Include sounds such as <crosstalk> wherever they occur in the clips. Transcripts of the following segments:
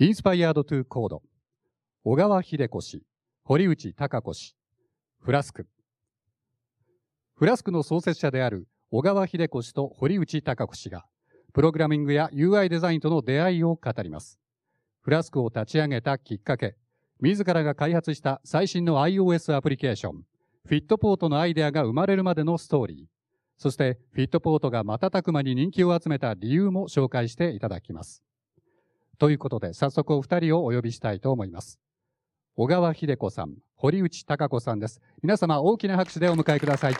インスパイアードトゥコード、小川秀子氏、堀内孝子氏、フラスク。フラスクの創設者である小川秀子氏と堀内孝子氏が、プログラミングや UI デザインとの出会いを語ります。フラスクを立ち上げたきっかけ、自らが開発した最新の iOS アプリケーション、フィットポートのアイデアが生まれるまでのストーリー、そしてフィットポートが瞬く間に人気を集めた理由も紹介していただきます。ということで、早速お二人をお呼びしたいと思います。小川秀子さん、堀内孝子さんです。皆様大きな拍手でお迎えください。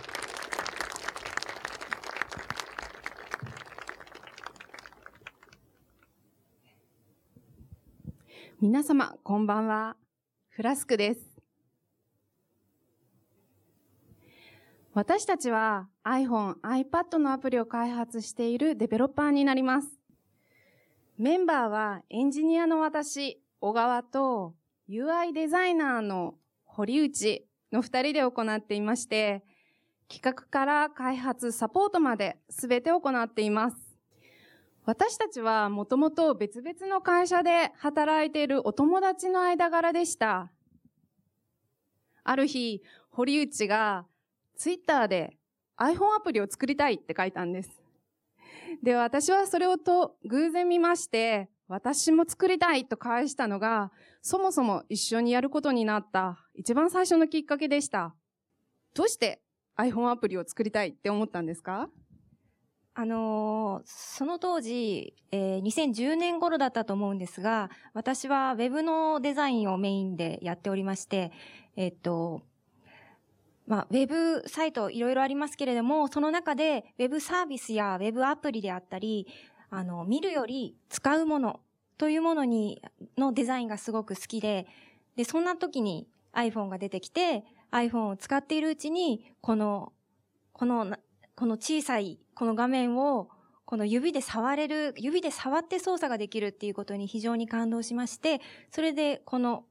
皆様、こんばんは。フラスクです。私たちは iPhone、iPad のアプリを開発しているデベロッパーになります。メンバーはエンジニアの私、小川と UI デザイナーの堀内の二人で行っていまして、企画から開発、サポートまで全て行っています。私たちはもともと別々の会社で働いているお友達の間柄でした。ある日、堀内がツイッターで iPhone アプリを作りたいって書いたんです。で、私はそれをと偶然見まして、私も作りたいと返したのが、そもそも一緒にやることになった一番最初のきっかけでした。どうして iPhone アプリを作りたいって思ったんですか？あのー、その当時、えー、2010年頃だったと思うんですが、私は Web のデザインをメインでやっておりまして、えっと、まあ、ウェブサイトいろいろありますけれども、その中でウェブサービスやウェブアプリであったり、あの、見るより使うものというものに、のデザインがすごく好きで、で、そんな時に iPhone が出てきて、iPhone を使っているうちに、この、この、この小さい、この画面を、この指で触れる、指で触って操作ができるっていうことに非常に感動しまして、それでこの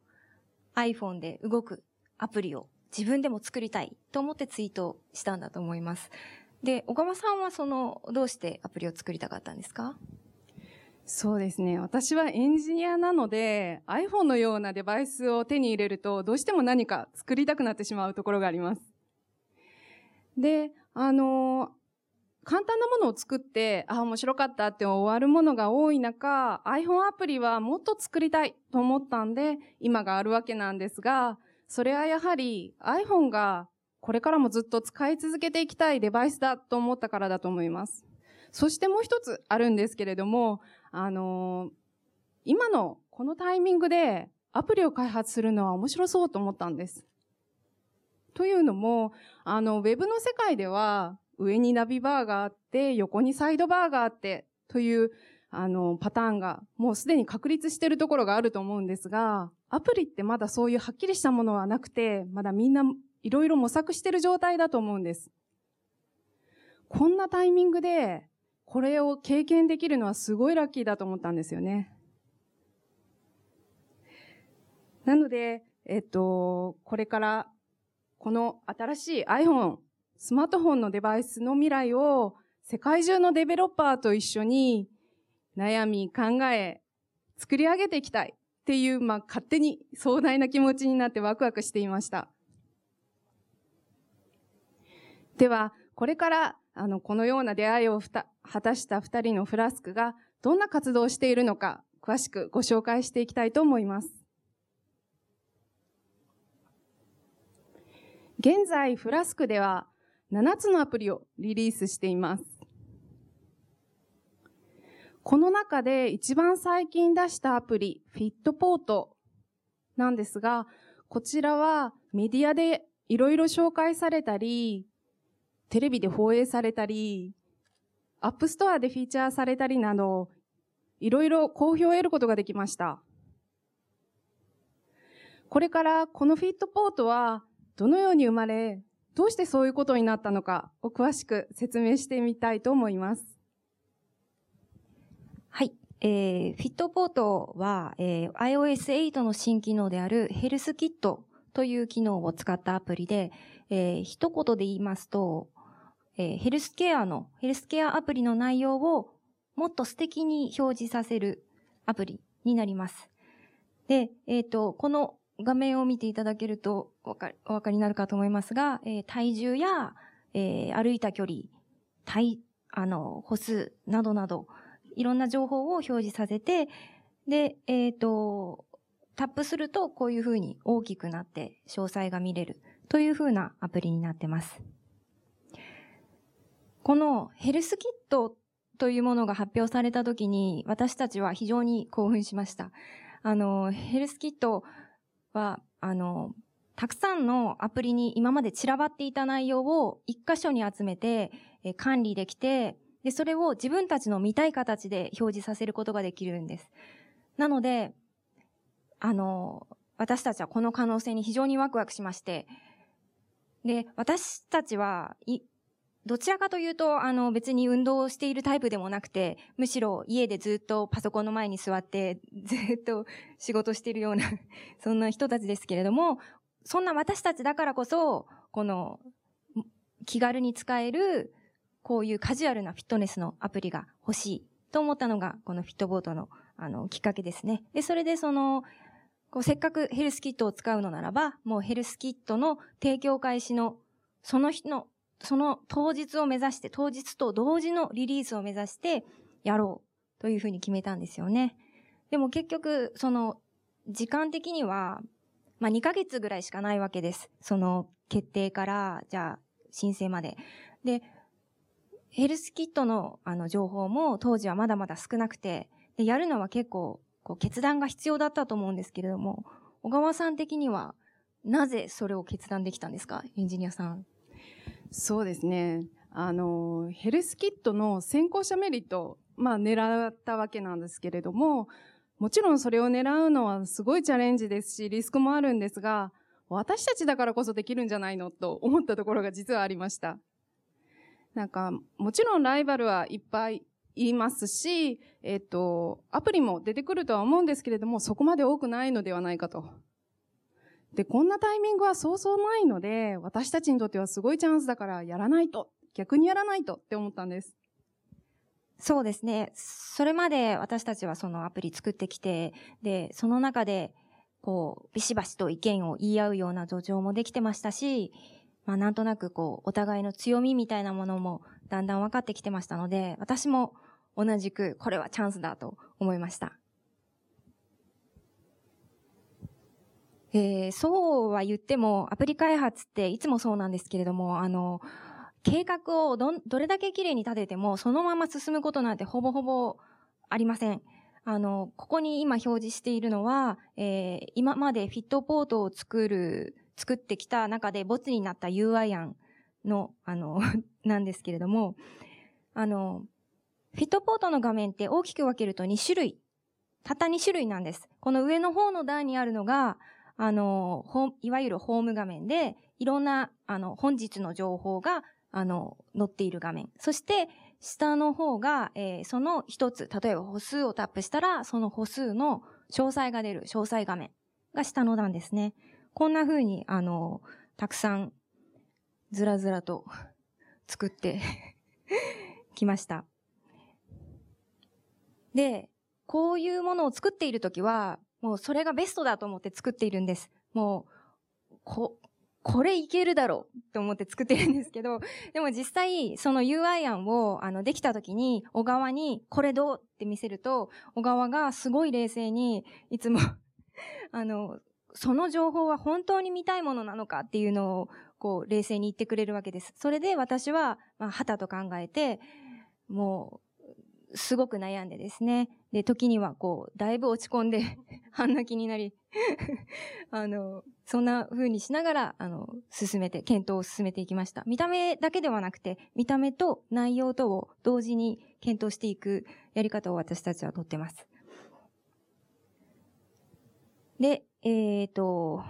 iPhone で動くアプリを自分でも作りたいと思ってツイートしたんだと思います。で、小川さんはその、どうしてアプリを作りたかったんですか？そうですね。私はエンジニアなので、iPhone のようなデバイスを手に入れると、どうしても何か作りたくなってしまうところがあります。で、あの、簡単なものを作って、あ、面白かったって終わるものが多い中、iPhone アプリはもっと作りたいと思ったんで、今があるわけなんですが、それはやはり iPhone がこれからもずっと使い続けていきたいデバイスだと思ったからだと思います。そしてもう一つあるんですけれども、あのー、今のこのタイミングでアプリを開発するのは面白そうと思ったんです。というのも、あの、ウェブの世界では上にナビバーがあって、横にサイドバーがあってというあの、パターンがもうすでに確立しているところがあると思うんですが、アプリってまだそういうはっきりしたものはなくて、まだみんないろいろ模索している状態だと思うんです。こんなタイミングで、これを経験できるのはすごいラッキーだと思ったんですよね。なので、えっと、これから、この新しい iPhone、スマートフォンのデバイスの未来を世界中のデベロッパーと一緒に悩み、考え、作り上げていきたいっていう、まあ、勝手に壮大な気持ちになってワクワクしていました。では、これから、あの、このような出会いを果たした二人のフラスクがどんな活動をしているのか、詳しくご紹介していきたいと思います。現在、フラスクでは7つのアプリをリリースしています。この中で一番最近出したアプリ、フィットポートなんですが、こちらはメディアでいろいろ紹介されたり、テレビで放映されたり、 App Store でフィーチャーされたりなど、いろいろ好評を得ることができました。これからこの FitPort はどのように生まれ、どうしてそういうことになったのかを詳しく説明してみたいと思います。はい。えー、 FitPort は、えー、iOS8 の新機能である HealthKitという機能を使ったアプリで、えー、一言で言いますと、えー、ヘルスケアの、ヘルスケアアプリの内容をもっと素敵に表示させるアプリになります。で、えっ、ー、と、この画面を見ていただけるとお分かお分かりになるかと思いますが、えー、体重や、えー、歩いた距離、体、あの、歩数などなど、いろんな情報を表示させて、で、えっ、ー、と、タップするとこういうふうに大きくなって詳細が見れるというふうなアプリになってます。このヘルスキットというものが発表された時に私たちは非常に興奮しました。あの、ヘルスキットは、あの、たくさんのアプリに今まで散らばっていた内容を一箇所に集めて、え管理できて、で、それを自分たちの見たい形で表示させることができるんです。なので、あの、私たちはこの可能性に非常にワクワクしまして、で、私たちは、い、どちらかというと、あの、別に運動をしているタイプでもなくて、むしろ家でずっとパソコンの前に座って、ずっと仕事しているような <laughs> そんな人たちですけれども、そんな私たちだからこそ、この、気軽に使える、こういうカジュアルなフィットネスのアプリが欲しいと思ったのが、このフィットボートの、あの、きっかけですね。で、それでその、こうせっかくヘルスキットを使うのならば、もうヘルスキットの提供開始の、その日の、その当日を目指して、当日と同時のリリースを目指してやろうというふうに決めたんですよね。でも結局、その、時間的には、まあ2ヶ月ぐらいしかないわけです。その決定から、じゃあ申請まで。で、ヘルスキットのあの情報も当時はまだまだ少なくて、で、やるのは結構こう決断が必要だったと思うんですけれども、小川さん的には、なぜそれを決断できたんですか？エンジニアさん。そうですね。あの、ヘルスキットの先行者メリット、まあ狙ったわけなんですけれども、もちろんそれを狙うのはすごいチャレンジですし、リスクもあるんですが、私たちだからこそできるんじゃないのと思ったところが実はありました。なんか、もちろんライバルはいっぱい言いますし、えっ、と、アプリも出てくるとは思うんですけれども、そこまで多くないのではないかと。で、こんなタイミングはそうそうないので、私たちにとってはすごいチャンスだからやらないと、逆にやらないとって思ったんです。そうですね。それまで私たちはそのアプリ作ってきて、で、その中で、こう、ビシバシと意見を言い合うような土壌もできてましたし、まあなんとなくこう、お互いの強みみたいなものもだんだん分かってきてましたので、私も同じくこれはチャンスだと思いました。えー、そうは言っても、アプリ開発っていつもそうなんですけれども、あの、計画をど、どれだけ綺麗に立てても、そのまま進むことなんてほぼほぼありません。あの、ここに今表示しているのは、えー、今までフィットポートを作る、作ってきた中でボツになった UI 案の、あの <laughs> なんですけれども、あの、フィットポートの画面って大きく分けると2種類。たった2種類なんです。この上の方の段にあるのが、あの、いわゆるホーム画面で、いろんな、あの、本日の情報が、あの、載っている画面。そして、下の方が、えー、その一つ、例えば歩数をタップしたら、その歩数の詳細が出る詳細画面が下の段ですね。こんな風に、あの、たくさん、ずらずらと <laughs> 作って <laughs> きました。で、こういうものを作っているときは、もうそれがベストだと思って作っているんです。もう、こ、これいけるだろうと思って作ってるんですけど、<laughs> でも実際、その UI 案を、あの、できた時に、小川に、これどうって見せると、小川がすごい冷静に、いつもあの、その情報は本当に見たいものなのかっていうのを、こう、冷静に言ってくれるわけです。それで私は、まあ、はたと考えて、もう、すごく悩んでですね。で、時にはこう、だいぶ落ち込んで <laughs> 半泣きになり <laughs> あの、そんな風にしながら、あの、進めて、検討を進めていきました。見た目だけではなくて、見た目と内容とを同時に検討していくやり方を私たちはとってます。で、えっ、ー、と、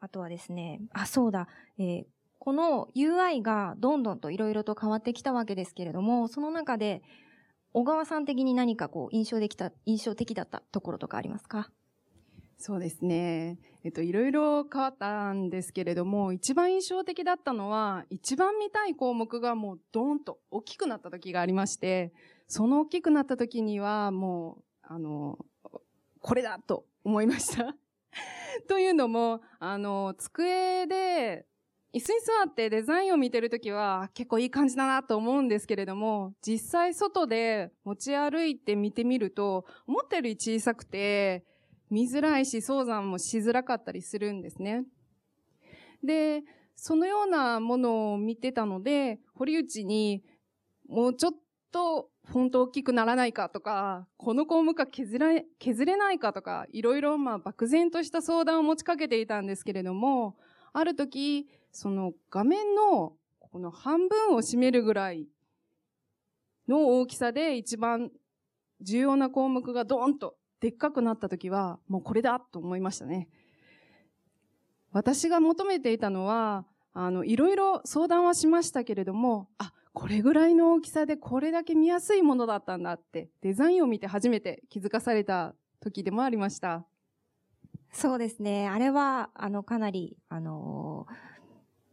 あとはですね、あ、そうだ、えー、この UI がどんどんと色々と変わってきたわけですけれども、その中で、小川さん的に何かこう印象できた、印象的だったところとかありますか？そうですね。えっと、いろいろ変わったんですけれども、一番印象的だったのは、一番見たい項目がもうドーンと大きくなった時がありまして、その大きくなった時にはもう、あの、これだと思いました。<laughs> というのも、あの、机で、椅子に座ってデザインを見てるときは結構いい感じだなと思うんですけれども、実際外で持ち歩いて見てみると、思ったより小さくて、見づらいし、早産もしづらかったりするんですね。で、そのようなものを見てたので、堀内にもうちょっとフォント大きくならないかとか、この項目が削れ削れないかとか、いろいろまあ漠然とした相談を持ちかけていたんですけれども、ある時、その画面のこの半分を占めるぐらいの大きさで一番重要な項目がドーンとでっかくなった時は、もうこれだと思いましたね。私が求めていたのは、あの、いろいろ相談はしましたけれども、あ、これぐらいの大きさでこれだけ見やすいものだったんだって、デザインを見て初めて気づかされた時でもありました。そうですね。あれは、あの、かなり、あの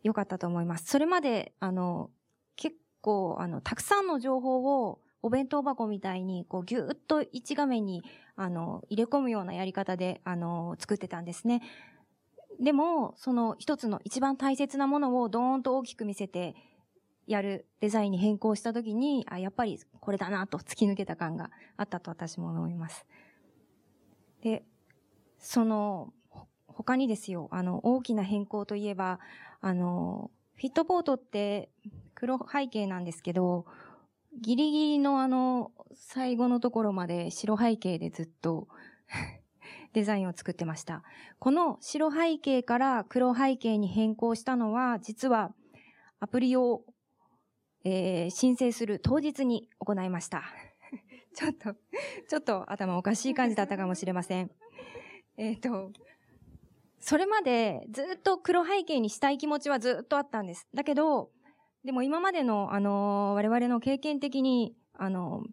良かったと思います。それまで、あの、結構、あの、たくさんの情報をお弁当箱みたいに、こう、ぎゅーっと一画面に、あの、入れ込むようなやり方で、あの、作ってたんですね。でも、その一つの一番大切なものをドーンと大きく見せてやるデザインに変更したときに、あ、やっぱりこれだなと突き抜けた感があったと私も思います。で、その、他にですよ、あの、大きな変更といえば、あの、フィットボートって黒背景なんですけど、ギリギリのあの、最後のところまで白背景でずっとデザインを作ってました。この白背景から黒背景に変更したのは、実はアプリを、えー、申請する当日に行いました。<laughs> ちょっと、ちょっと頭おかしい感じだったかもしれません。えっ、と、それまでずっと黒背景にしたい気持ちはずっとあったんです。だけど、でも今までの、あのー、我々の経験的に、あのー、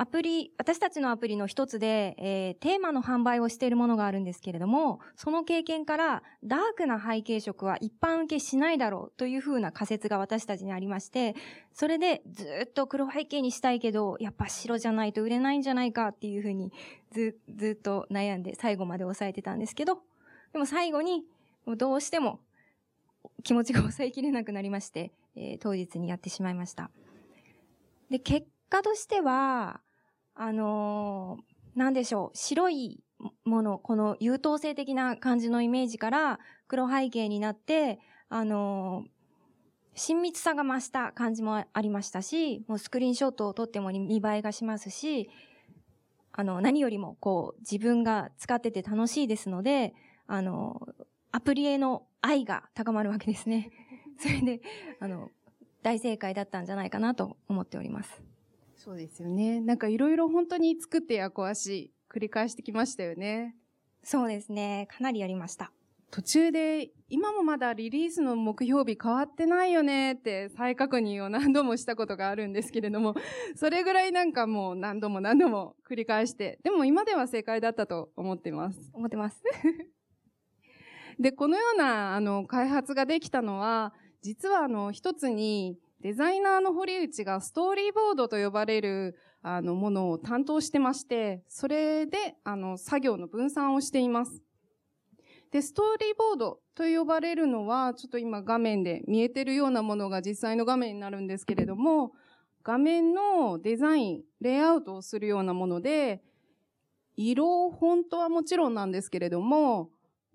アプリ、私たちのアプリの一つで、えー、テーマの販売をしているものがあるんですけれども、その経験から、ダークな背景色は一般受けしないだろうというふうな仮説が私たちにありまして、それでずっと黒背景にしたいけど、やっぱ白じゃないと売れないんじゃないかっていうふうにず、ずっと悩んで最後まで抑えてたんですけど、でも最後に、どうしても気持ちが抑えきれなくなりまして、えー、当日にやってしまいました。で、結果としては、あのー、なんでしょう、白いもの、この優等生的な感じのイメージから黒背景になって、あのー、親密さが増した感じもありましたし、もうスクリーンショットを撮っても見栄えがしますし、あの、何よりも、こう、自分が使ってて楽しいですので、あの、アプリへの愛が高まるわけですね。それで、あの、大正解だったんじゃないかなと思っております。そうですよね。なんかいろいろ本当に作ってや壊し、繰り返してきましたよね。そうですね。かなりやりました。途中で、今もまだリリースの目標日変わってないよねって再確認を何度もしたことがあるんですけれども、それぐらいなんかもう何度も何度も繰り返して、でも今では正解だったと思ってます。思ってます。<laughs> で、このような、あの、開発ができたのは、実はあの、一つに、デザイナーの堀内がストーリーボードと呼ばれる、あの、ものを担当してまして、それで、あの、作業の分散をしています。で、ストーリーボードと呼ばれるのは、ちょっと今画面で見えてるようなものが実際の画面になるんですけれども、画面のデザイン、レイアウトをするようなもので、色、フォントはもちろんなんですけれども、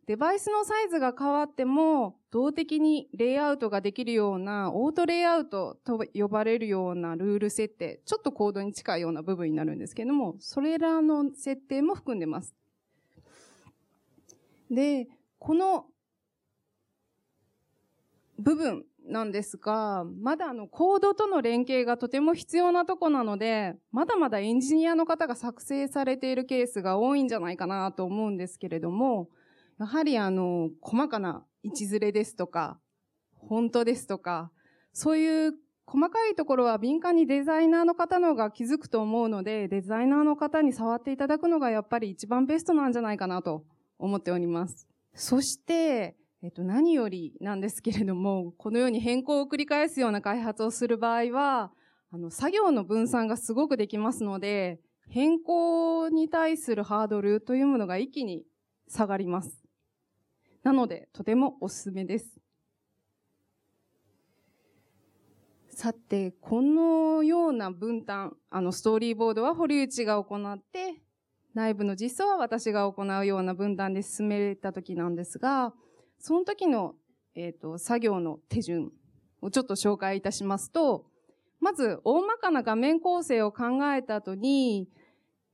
デバイスのサイズが変わっても、動的にレイアウトができるような、オートレイアウトと呼ばれるようなルール設定、ちょっとコードに近いような部分になるんですけども、それらの設定も含んでます。で、この部分なんですが、まだあのコードとの連携がとても必要なとこなので、まだまだエンジニアの方が作成されているケースが多いんじゃないかなと思うんですけれども、やはりあの、細かな位置づれですとか、フォントですとか、そういう細かいところは敏感にデザイナーの方の方が気づくと思うので、デザイナーの方に触っていただくのがやっぱり一番ベストなんじゃないかなと思っております。そして、えっと、何よりなんですけれども、このように変更を繰り返すような開発をする場合は、あの、作業の分散がすごくできますので、変更に対するハードルというものが一気に下がります。なので、とてもおすすめです。さて、このような分担、あの、ストーリーボードは堀内が行って、内部の実装は私が行うような分担で進めた時なんですが、その時の、えっ、ー、と、作業の手順をちょっと紹介いたしますと、まず、大まかな画面構成を考えた後に、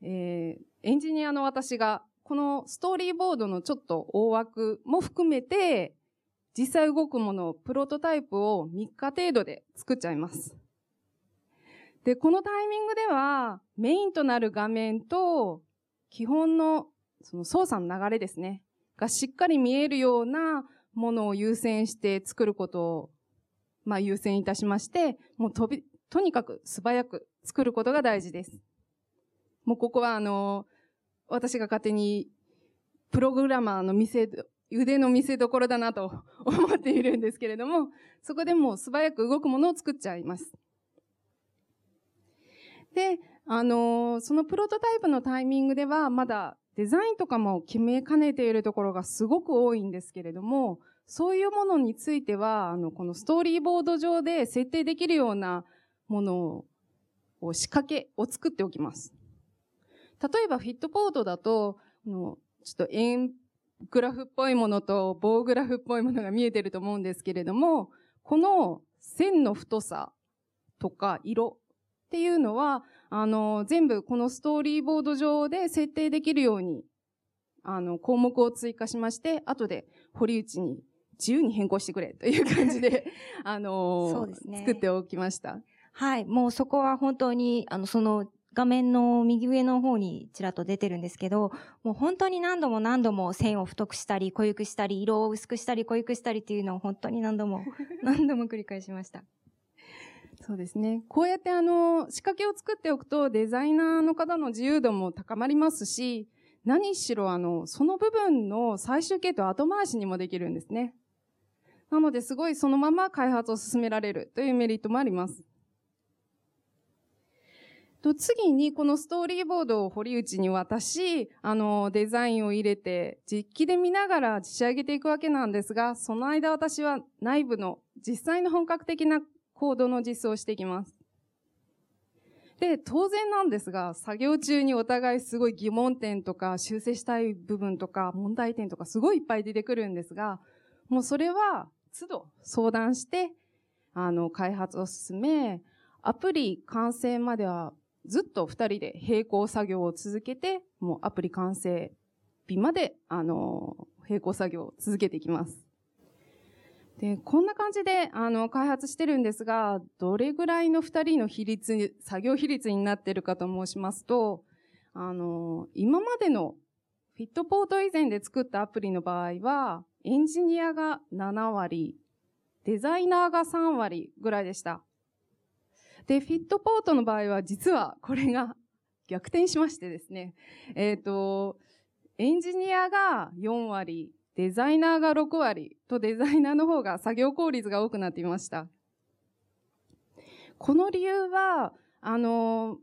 えー、エンジニアの私が、このストーリーボードのちょっと大枠も含めて、実際動くものを、プロトタイプを3日程度で作っちゃいます。で、このタイミングでは、メインとなる画面と、基本のその操作の流れですね、がしっかり見えるようなものを優先して作ることを、まあ優先いたしまして、もう飛び、とにかく素早く作ることが大事です。もうここはあの、私が勝手にプログラマーの見せ腕の見せ所だなと思っているんですけれども、そこでもう素早く動くものを作っちゃいます。で、あの、そのプロトタイプのタイミングでは、まだデザインとかも決めかねているところがすごく多いんですけれども、そういうものについては、あの、このストーリーボード上で設定できるようなものを仕掛けを作っておきます。例えばフィットポートだと、ちょっと円グラフっぽいものと棒グラフっぽいものが見えてると思うんですけれども、この線の太さとか色っていうのは、あの、全部このストーリーボード上で設定できるように、あの、項目を追加しまして、後で堀内に自由に変更してくれという感じで、<laughs> あのね、作っておきました。はい。もうそこは本当に、あの、その画面の右上の方にちらっと出てるんですけど、もう本当に何度も何度も線を太くしたり、濃ゆくしたり、色を薄くしたり、濃ゆくしたりっていうのを本当に何度も、<laughs> 何度も繰り返しました。そうですね。こうやってあの、仕掛けを作っておくとデザイナーの方の自由度も高まりますし、何しろあの、その部分の最終形と後回しにもできるんですね。なので、すごいそのまま開発を進められるというメリットもあります。と次にこのストーリーボードを堀内に渡し、あの、デザインを入れて、実機で見ながら仕上げていくわけなんですが、その間私は内部の実際の本格的なコードの実装をしていきます。で、当然なんですが、作業中にお互いすごい疑問点とか修正したい部分とか問題点とかすごいいっぱい出てくるんですが、もうそれは都度相談して、あの、開発を進め、アプリ完成まではずっと二人で並行作業を続けて、もうアプリ完成日まで、あの、並行作業を続けていきます。で、こんな感じで、あの、開発してるんですが、どれぐらいの二人の比率、作業比率になってるかと申しますと、あの、今までのフィットポート以前で作ったアプリの場合は、エンジニアが7割、デザイナーが3割ぐらいでした。で、フィットポートの場合は実はこれが逆転しましてですね、えっ、ー、と、エンジニアが4割、デザイナーが6割とデザイナーの方が作業効率が多くなっていました。この理由は、あの、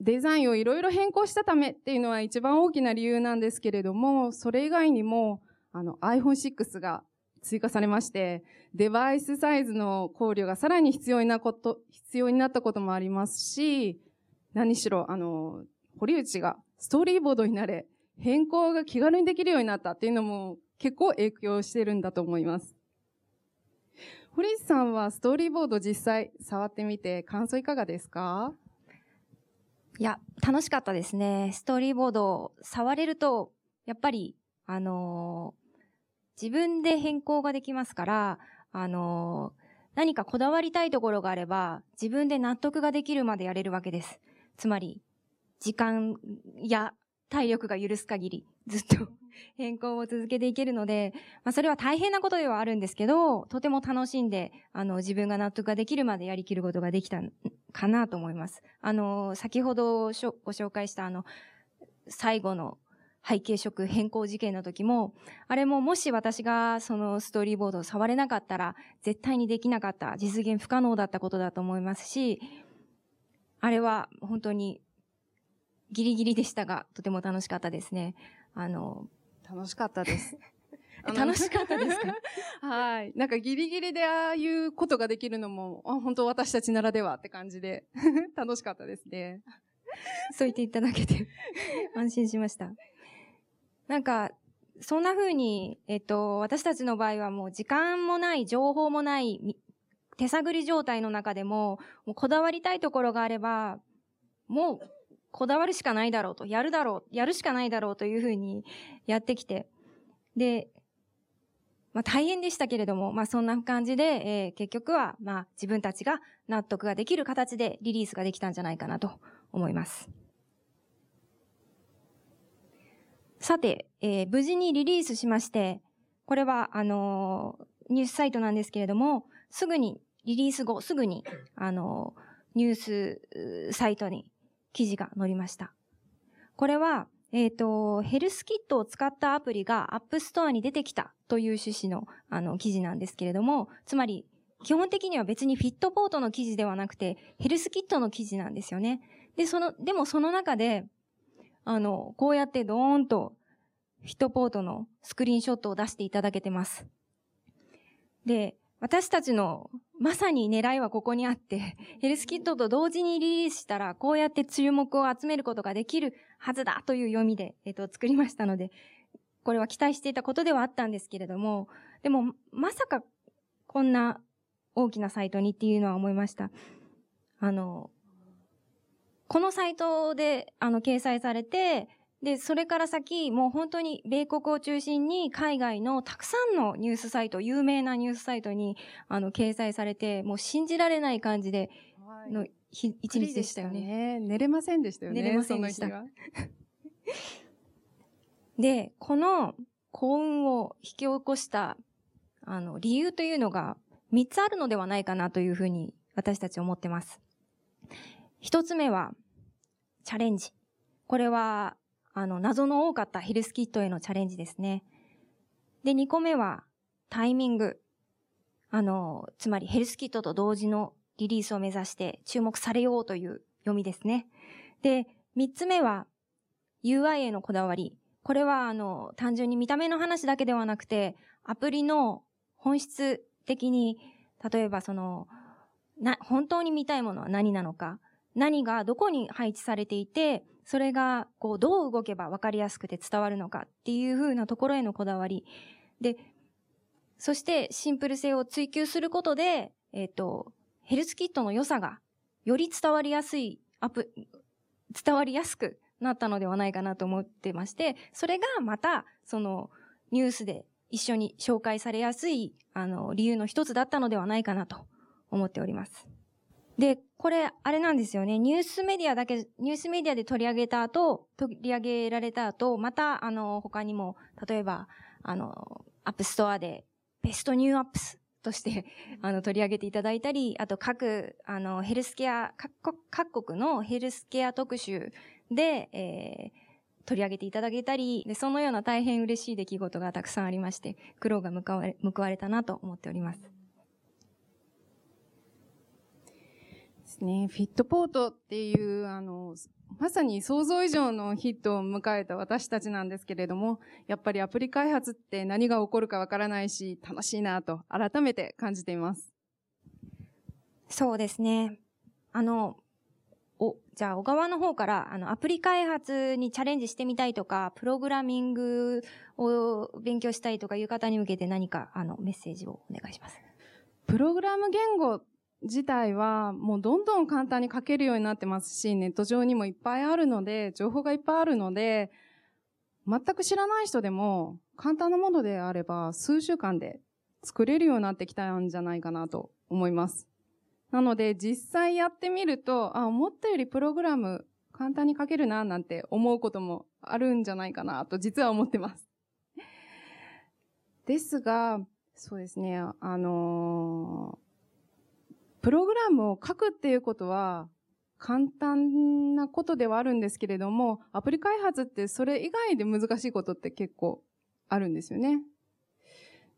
デザインをいろいろ変更したためっていうのは一番大きな理由なんですけれども、それ以外にも、あの iPhone6 が追加されまして、デバイスサイズの考慮がさらに必要になこと、必要になったこともありますし、何しろ、あの、堀内がストーリーボードになれ、変更が気軽にできるようになったっていうのも結構影響してるんだと思います。堀内さんはストーリーボード実際触ってみて感想いかがですか？いや、楽しかったですね。ストーリーボード触れると、やっぱり、あのー自分で変更ができますから、あの何かこだわりたいところがあれば、自分で納得ができるまでやれるわけです。つまり、時間や体力が許す限り、ずっと変更を続けていけるので、まあ、それは大変なことではあるんですけど、とても楽しんで、あの、自分が納得ができるまでやりきることができたかなと思います。あの、先ほどご紹介したあの、最後の背景色変更事件の時も、あれももし私がそのストーリーボードを触れなかったら、絶対にできなかった、実現不可能だったことだと思いますし、あれは本当にギリギリでしたが、とても楽しかったですね。あの、楽しかったです。<laughs> 楽しかったですか？<laughs> はい。なんかギリギリでああいうことができるのも、あ本当私たちならではって感じで、<laughs> 楽しかったですね。そう言っていただけて安心しました。なんか、そんな風に、えっと、私たちの場合はもう時間もない、情報もない、手探り状態の中でも、もうこだわりたいところがあれば、もう、こだわるしかないだろうと、やるだろう、やるしかないだろうという風にやってきて、で、まあ大変でしたけれども、まあそんな感じで、えー結局は、まあ自分たちが納得ができる形でリリースができたんじゃないかなと思います。さて、えー無事にリリースしまして、これは、あのーニュースサイトなんですけれども、すぐに、リリース後、すぐに、あのーニュースサイトに記事が載りました。これは、えっ、と、 HealthKit を使ったアプリが App Store に出てきたという趣旨の、あの、記事なんですけれども、つまり、基本的には別に FitPort の記事ではなくて、 HealthKit の記事なんですよね。で、その、でもその中で、あの、こうやってドーンと、 FitPort のスクリーンショットを出していただけてます。で、私たちのまさに狙いはここにあって、<laughs> ヘルスキットと同時にリリースしたら、こうやって注目を集めることができるはずだという読みで、えっと、作りましたので、これは期待していたことではあったんですけれども、でも、まさか、こんな大きなサイトにっていうのは思いました。あの、このサイトで、あの、掲載されて、で、それから先、もう本当に米国を中心に海外のたくさんのニュースサイト、有名なニュースサイトに、あの、掲載されて、もう信じられない感じでの日一日でしたよね。ね。寝れませんでしたよね。寝れませんでした <laughs> で、この幸運を引き起こした、あの、理由というのが3つあるのではないかなというふうに私たち思ってます。一つ目は、チャレンジ。これは、あの、謎の多かったヘルスキットへのチャレンジですね。で、2個目は、タイミング。あの、つまりヘルスキットと同時のリリースを目指して注目されようという読みですね。で、3つ目は、UI へのこだわり。これは、あの、単純に見た目の話だけではなくて、アプリの本質的に、例えばその、な、本当に見たいものは何なのか、何がどこに配置されていて、それが、こう、どう動けば分かりやすくて伝わるのかっていう風なところへのこだわり。で、そしてシンプル性を追求することで、えっ、と、ヘルスキットの良さが、より伝わりやすいアプ、伝わりやすくなったのではないかなと思ってまして、それがまた、その、ニュースで一緒に紹介されやすい、あの、理由の一つだったのではないかなと思っております。で、これ、あれなんですよね。ニュースメディアだけ、ニュースメディアで取り上げた後、取り上げられた後、また、あの、他にも、例えば、あの、 App Store で、 Best New Apps として、あの、取り上げていただいたり、あと各、あの、ヘルスケア、各国各国のヘルスケア特集で、えー、取り上げていただけたり、で、そのような大変嬉しい出来事がたくさんありまして、苦労が報われ、報われたなと思っております。ですね。フィットポートっていう、あの、まさに想像以上のヒットを迎えた私たちなんですけれども、やっぱりアプリ開発って何が起こるかわからないし、楽しいなと改めて感じています。そうですね。あの、お、じゃあ、小川の方から、あの、アプリ開発にチャレンジしてみたいとか、プログラミングを勉強したいとかいう方に向けて何か、あの、メッセージをお願いします。プログラム言語自体はもうどんどん簡単に書けるようになってますし、ネット上にもいっぱいあるので、情報がいっぱいあるので、全く知らない人でも簡単なものであれば数週間で作れるようになってきたんじゃないかなと思います。なので実際やってみると、あ、思ったよりプログラム簡単に書けるななんて思うこともあるんじゃないかなと実は思ってます。ですが、そうですね、あのープログラムを書くっていうことは簡単なことではあるんですけれども、アプリ開発ってそれ以外で難しいことって結構あるんですよね。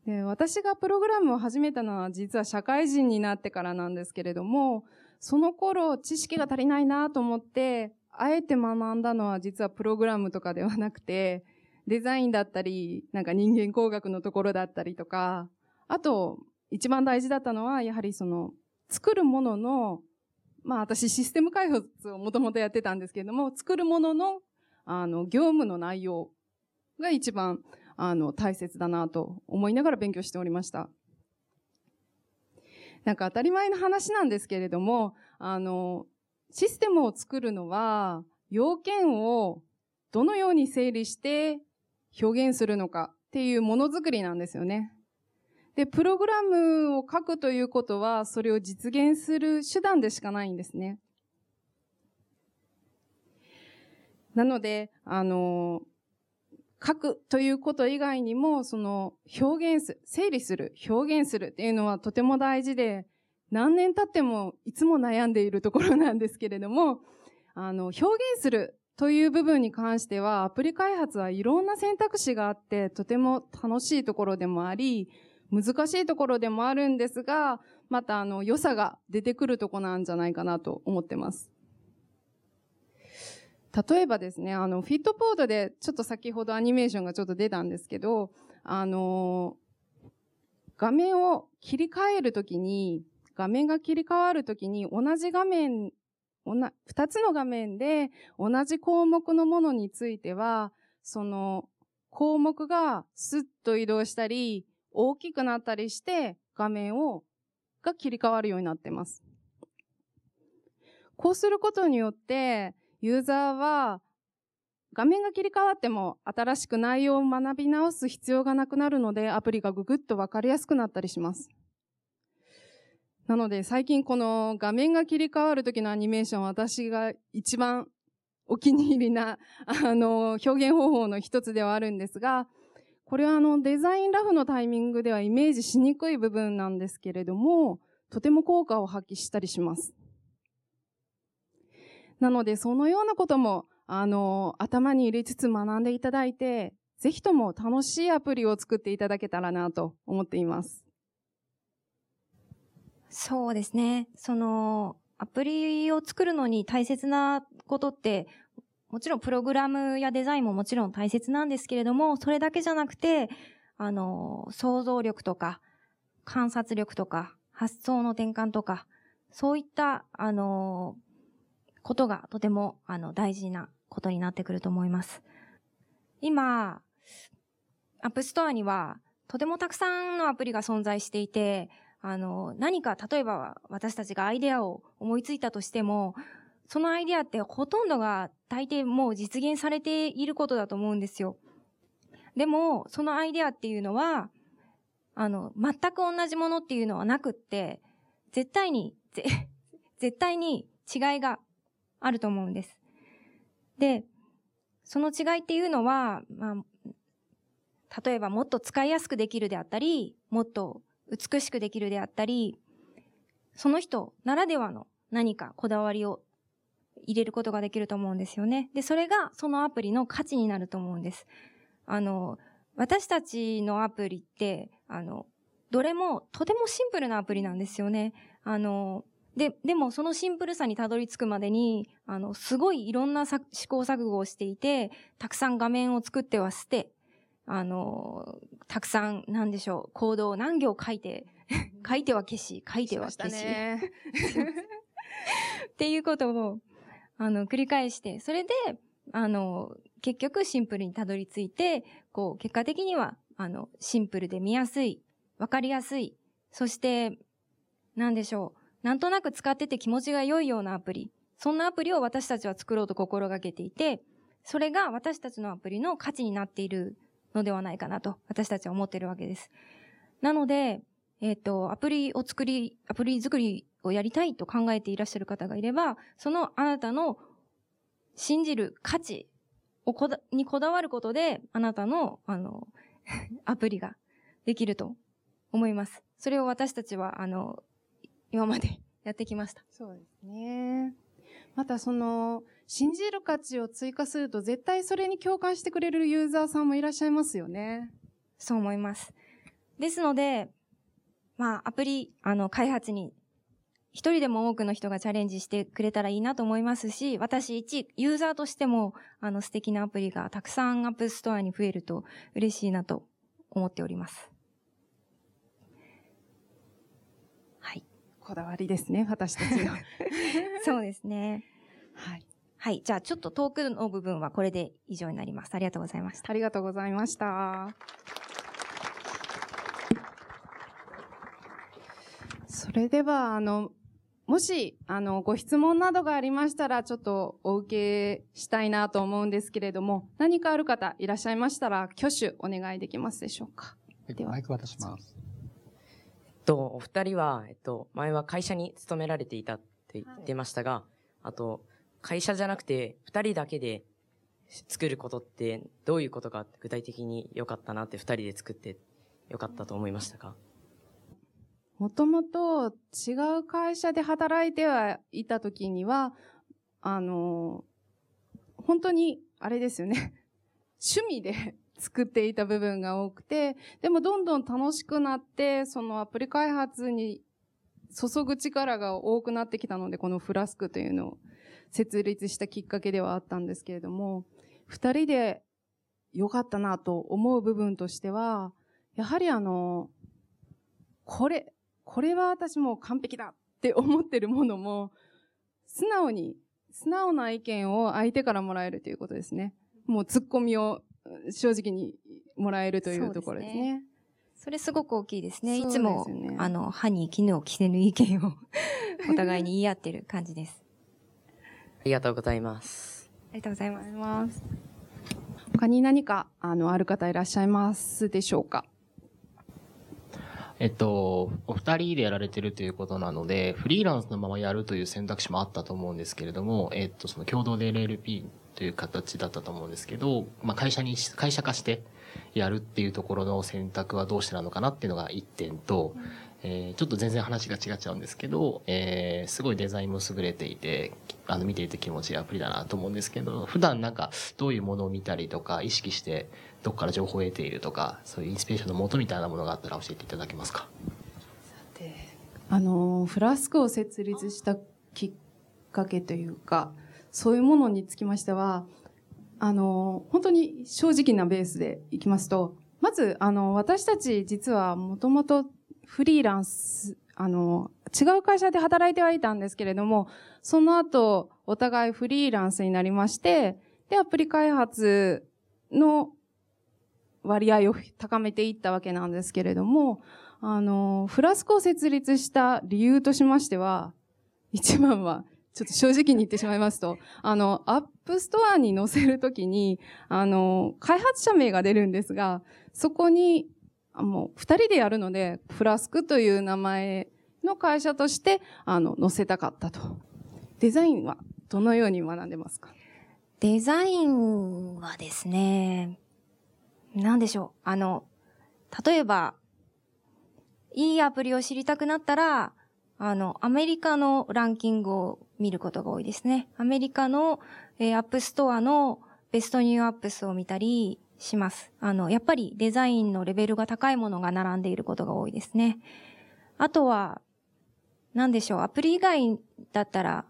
で私がプログラムを始めたのは実は社会人になってからなんですけれども、その頃知識が足りないなと思って、あえて学んだのは実はプログラムとかではなくて、デザインだったり、なんか人間工学のところだったりとか、あと、一番大事だったのは、やはりその、作るものの、まあ私システム開発をもともとやってたんですけれども、作るものの、あの、業務の内容が一番、あの、大切だなと思いながら勉強しておりました。なんか当たり前の話なんですけれども、あの、システムを作るのは、要件をどのように整理して表現するのかっていうものづくりなんですよね。で、プログラムを書くということは、それを実現する手段でしかないんですね。なので、あの、書くということ以外にも、その表現す、整理する、表現するっていうのはとても大事で、何年経ってもいつも悩んでいるところなんですけれども、あの、表現するという部分に関しては、アプリ開発はいろんな選択肢があって、とても楽しいところでもあり、難しいところでもあるんですが、またあの、良さが出てくるとこなんじゃないかなと思ってます。例えばですね、あの、フィットボードで、ちょっと先ほどアニメーションがちょっと出たんですけど、あの、画面を切り替えるときに、画面が切り替わるときに、同じ画面、二つの画面で同じ項目のものについては、その項目がスッと移動したり、大きくなったりして、画面を、が切り替わるようになってます。こうすることによって、ユーザーは画面が切り替わっても新しく内容を学び直す必要がなくなるのでアプリがぐぐっとわかりやすくなったりします。なので最近この画面が切り替わる時のアニメーション私が一番お気に入りなあの表現方法の一つではあるんですが、これはあのデザインラフのタイミングではイメージしにくい部分なんですけれども、とても効果を発揮したりします。なので、そのようなことも、あの、頭に入れつつ学んでいただいて、ぜひとも楽しいアプリを作っていただけたらなと思っています。そうですね。その、アプリを作るのに大切なことって、もちろんプログラムやデザインももちろん大切なんですけれども、それだけじゃなくて、あの、想像力とか、観察力とか、発想の転換とか、そういった、あの、ことがとてもあの大事なことになってくると思います。今、 App Store にはとてもたくさんのアプリが存在していて、あの、何か例えば私たちがアイデアを思いついたとしても、そのアイデアってほとんどが大抵もう実現されていることだと思うんですよ。でも、そのアイデアっていうのは、あの、全く同じものっていうのはなくって、絶対に、ぜ <laughs> 絶対に違いがあると思うんです。で、その違いっていうのは、まあ、例えばもっと使いやすくできるであったり、もっと美しくできるであったり、その人ならではの何かこだわりを入れることができると思うんですよね。で、それがそのアプリの価値になると思うんです。あの、私たちのアプリって、あの、どれもとてもシンプルなアプリなんですよね。あの、で、でもそのシンプルさにたどり着くまでに、あの、すごいいろんな試行錯誤をしていて、たくさん画面を作っては捨て、あの、たくさん、なんでしょう、コードを何行書いて、<laughs> 書いては消し、書いては消し。し <laughs> っていうことを、あの、繰り返して、それで、あの、結局シンプルにたどり着いて、こう、結果的には、あの、シンプルで見やすい、わかりやすい、そして、なんでしょう、なんとなく使ってて気持ちが良いようなアプリ。そんなアプリを私たちは作ろうと心がけていて、それが私たちのアプリの価値になっているのではないかなと、私たちは思っているわけです。なので、えっ、ー、と、アプリを作り、アプリ作りをやりたいと考えていらっしゃる方がいれば、そのあなたの信じる価値をこだ、にこだわることで、あなたの、あの、<laughs> アプリができると思います。それを私たちは、あの、今まで <laughs> やってきました。そうですね。またその、信じる価値を追加すると絶対それに共感してくれるユーザーさんもいらっしゃいますよね。そう思います。ですので、まあ、アプリ、あの、開発に一人でも多くの人がチャレンジしてくれたらいいなと思いますし、私一ユーザーとしても、あの素敵なアプリがたくさん App Store に増えると嬉しいなと思っております。はい。こだわりですね、私たちの。<laughs> そうですね。はい。はい。じゃあ、ちょっとトークの部分はこれで以上になります。ありがとうございました。ありがとうございました。それでは、あの、もし、あの、ご質問などがありましたら、ちょっとお受けしたいなと思うんですけれども、何かある方いらっしゃいましたら、挙手お願いできますでしょうか？では、マイク渡します。えっと、お二人は、えっと、前は会社に勤められていたって言ってましたが、はい、あと、会社じゃなくて、二人だけで作ることって、どういうことが具体的に良かったなって二人で作って良かったと思いましたか？もともと違う会社で働いてはいた時には、あの、本当に、あれですよね。<laughs> 趣味で <laughs> 作っていた部分が多くて、でもどんどん楽しくなって、そのアプリ開発に注ぐ力が多くなってきたので、このフラスクというのを設立したきっかけではあったんですけれども、二人で良かったなと思う部分としては、やはりあの、これ、これは私も完璧だって思ってるものも、素直に、素直な意見を相手からもらえるということですね。もう突っ込みを正直にもらえるというところですね。それすごく大きいですね。いつも、ね、あの、歯に絹を着せぬ意見を <laughs> お互いに言い合ってる感じです。<laughs> ありがとうございます。ありがとうございます。他に何か、あの、ある方いらっしゃいますでしょうか？えっと、お二人でやられてるということなので、フリーランスのままやるという選択肢もあったと思うんですけれども、えっと、その共同で LLP という形だったと思うんですけど、まあ、会社に、会社化してやるっていうところの選択はどうしてなのかなっていうのが一点と、えー、ちょっと全然話が違っちゃうんですけど、えー、すごいデザインも優れていて、あの、見ていて気持ちいいアプリだなと思うんですけど、普段なんか、どういうものを見たりとか、意識して、どこから情報を得ているとか、そういうインスピレーションの元みたいなものがあったら教えていただけますか？さて、あの、フラスクを設立したきっかけというか、そういうものにつきましては、あの、本当に正直なベースでいきますと、まず、あの、私たち実はもともとフリーランス、あの、違う会社で働いてはいたんですけれども、その後、お互いフリーランスになりまして、で、アプリ開発の割合を高めていったわけなんですけれども、あの、 Flask を設立した理由としましては、一番は、ちょっと正直に言ってしまいますと、あの、 App Store に載せるときに、あの、開発者名が出るんですが、そこにもう二人でやるので、フラスクという名前の会社として、あの、載せたかったと。デザインはどのように学んでますか？デザインはですね、なんでしょう。あの、例えば、いいアプリを知りたくなったら、あの、アメリカのランキングを見ることが多いですね。アメリカの、えー、 App Store の Best New Apps を見たり、します。あの、やっぱりデザインのレベルが高いものが並んでいることが多いですね。あとは、何でしょう、アプリ以外だったら、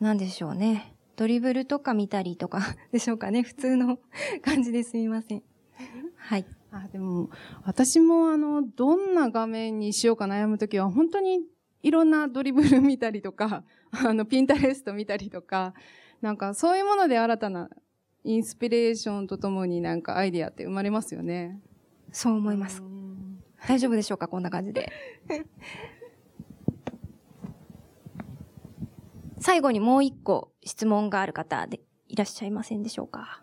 何でしょうね。 Dribbble とか見たりとか <laughs> でしょうかね。普通の <laughs> 感じですみません。はい。あ、でも、私もあの、どんな画面にしようか悩むときは、本当にいろんなドリブル見たりとか、あの、ピンタレスト見たりとか、なんかそういうもので新たなインスピレーションとともになんかアイディアって生まれますよね。そう思います。大丈夫でしょうか？こんな感じで。<laughs> 最後にもう一個質問がある方でいらっしゃいませんでしょうか？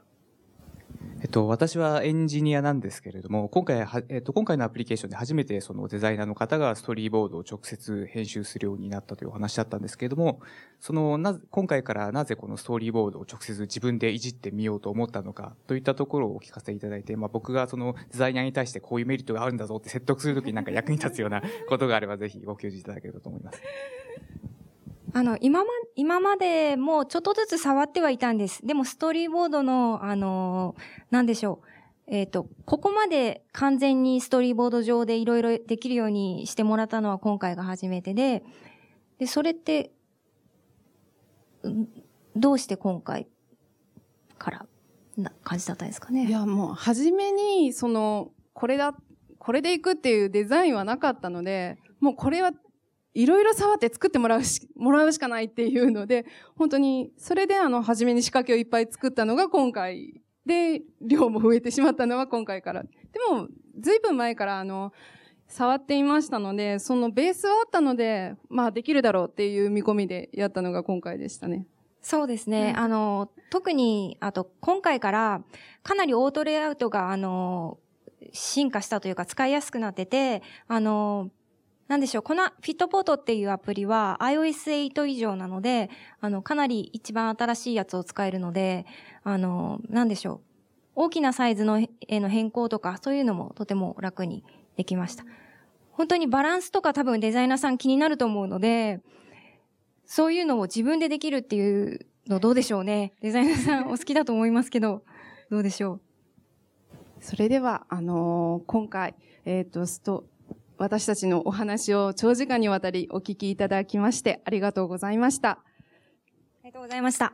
えっと、私はエンジニアなんですけれども、今回は、えっと、今回のアプリケーションで初めてそのデザイナーの方がストーリーボードを直接編集するようになったというお話だったんですけれども、その、なぜ、今回からなぜこのストーリーボードを直接自分でいじってみようと思ったのか、といったところをお聞かせいただいて、まあ僕がそのデザイナーに対してこういうメリットがあるんだぞって説得するときになんか役に立つようなことがあればぜひご教示いただければと思います。あの、今ま、今までもうちょっとずつ触ってはいたんです。でもストーリーボードの、あの、なんでしょう。えっ、と、ここまで完全にストーリーボード上でいろいろできるようにしてもらったのは今回が初めてで、で、それって、どうして今回からな感じだったんですかね？いや、もう、初めに、その、これだ、これでいくっていうデザインはなかったので、もうこれはいろいろ触って作ってもらうし、もらうしかないっていうので、本当に、それであの、初めに仕掛けをいっぱい作ったのが今回で、量も増えてしまったのは今回から。でも、ずいぶん前からあの、触っていましたので、そのベースはあったので、まあできるだろうっていう見込みでやったのが今回でしたね。そうですね。うんあの、特に、あと、今回から、かなりオートレイアウトが、あの、進化したというか、使いやすくなってて、あの、なんでしょう、このフィットポートっていうアプリは iOS8 以上なので、あの、かなり一番新しいやつを使えるので、あの、なんでしょう、大きなサイズの絵の変更とか、そういうのもとても楽にできました。本当にバランスとか多分デザイナーさん気になると思うので、そういうのを自分でできるっていうのどうでしょうね。デザイナーさんお好きだと思いますけど、どうでしょう。それでは、あのー今回、えっ、と、スト、私たちのお話を長時間にわたりお聞きいただきましてありがとうございました。ありがとうございました。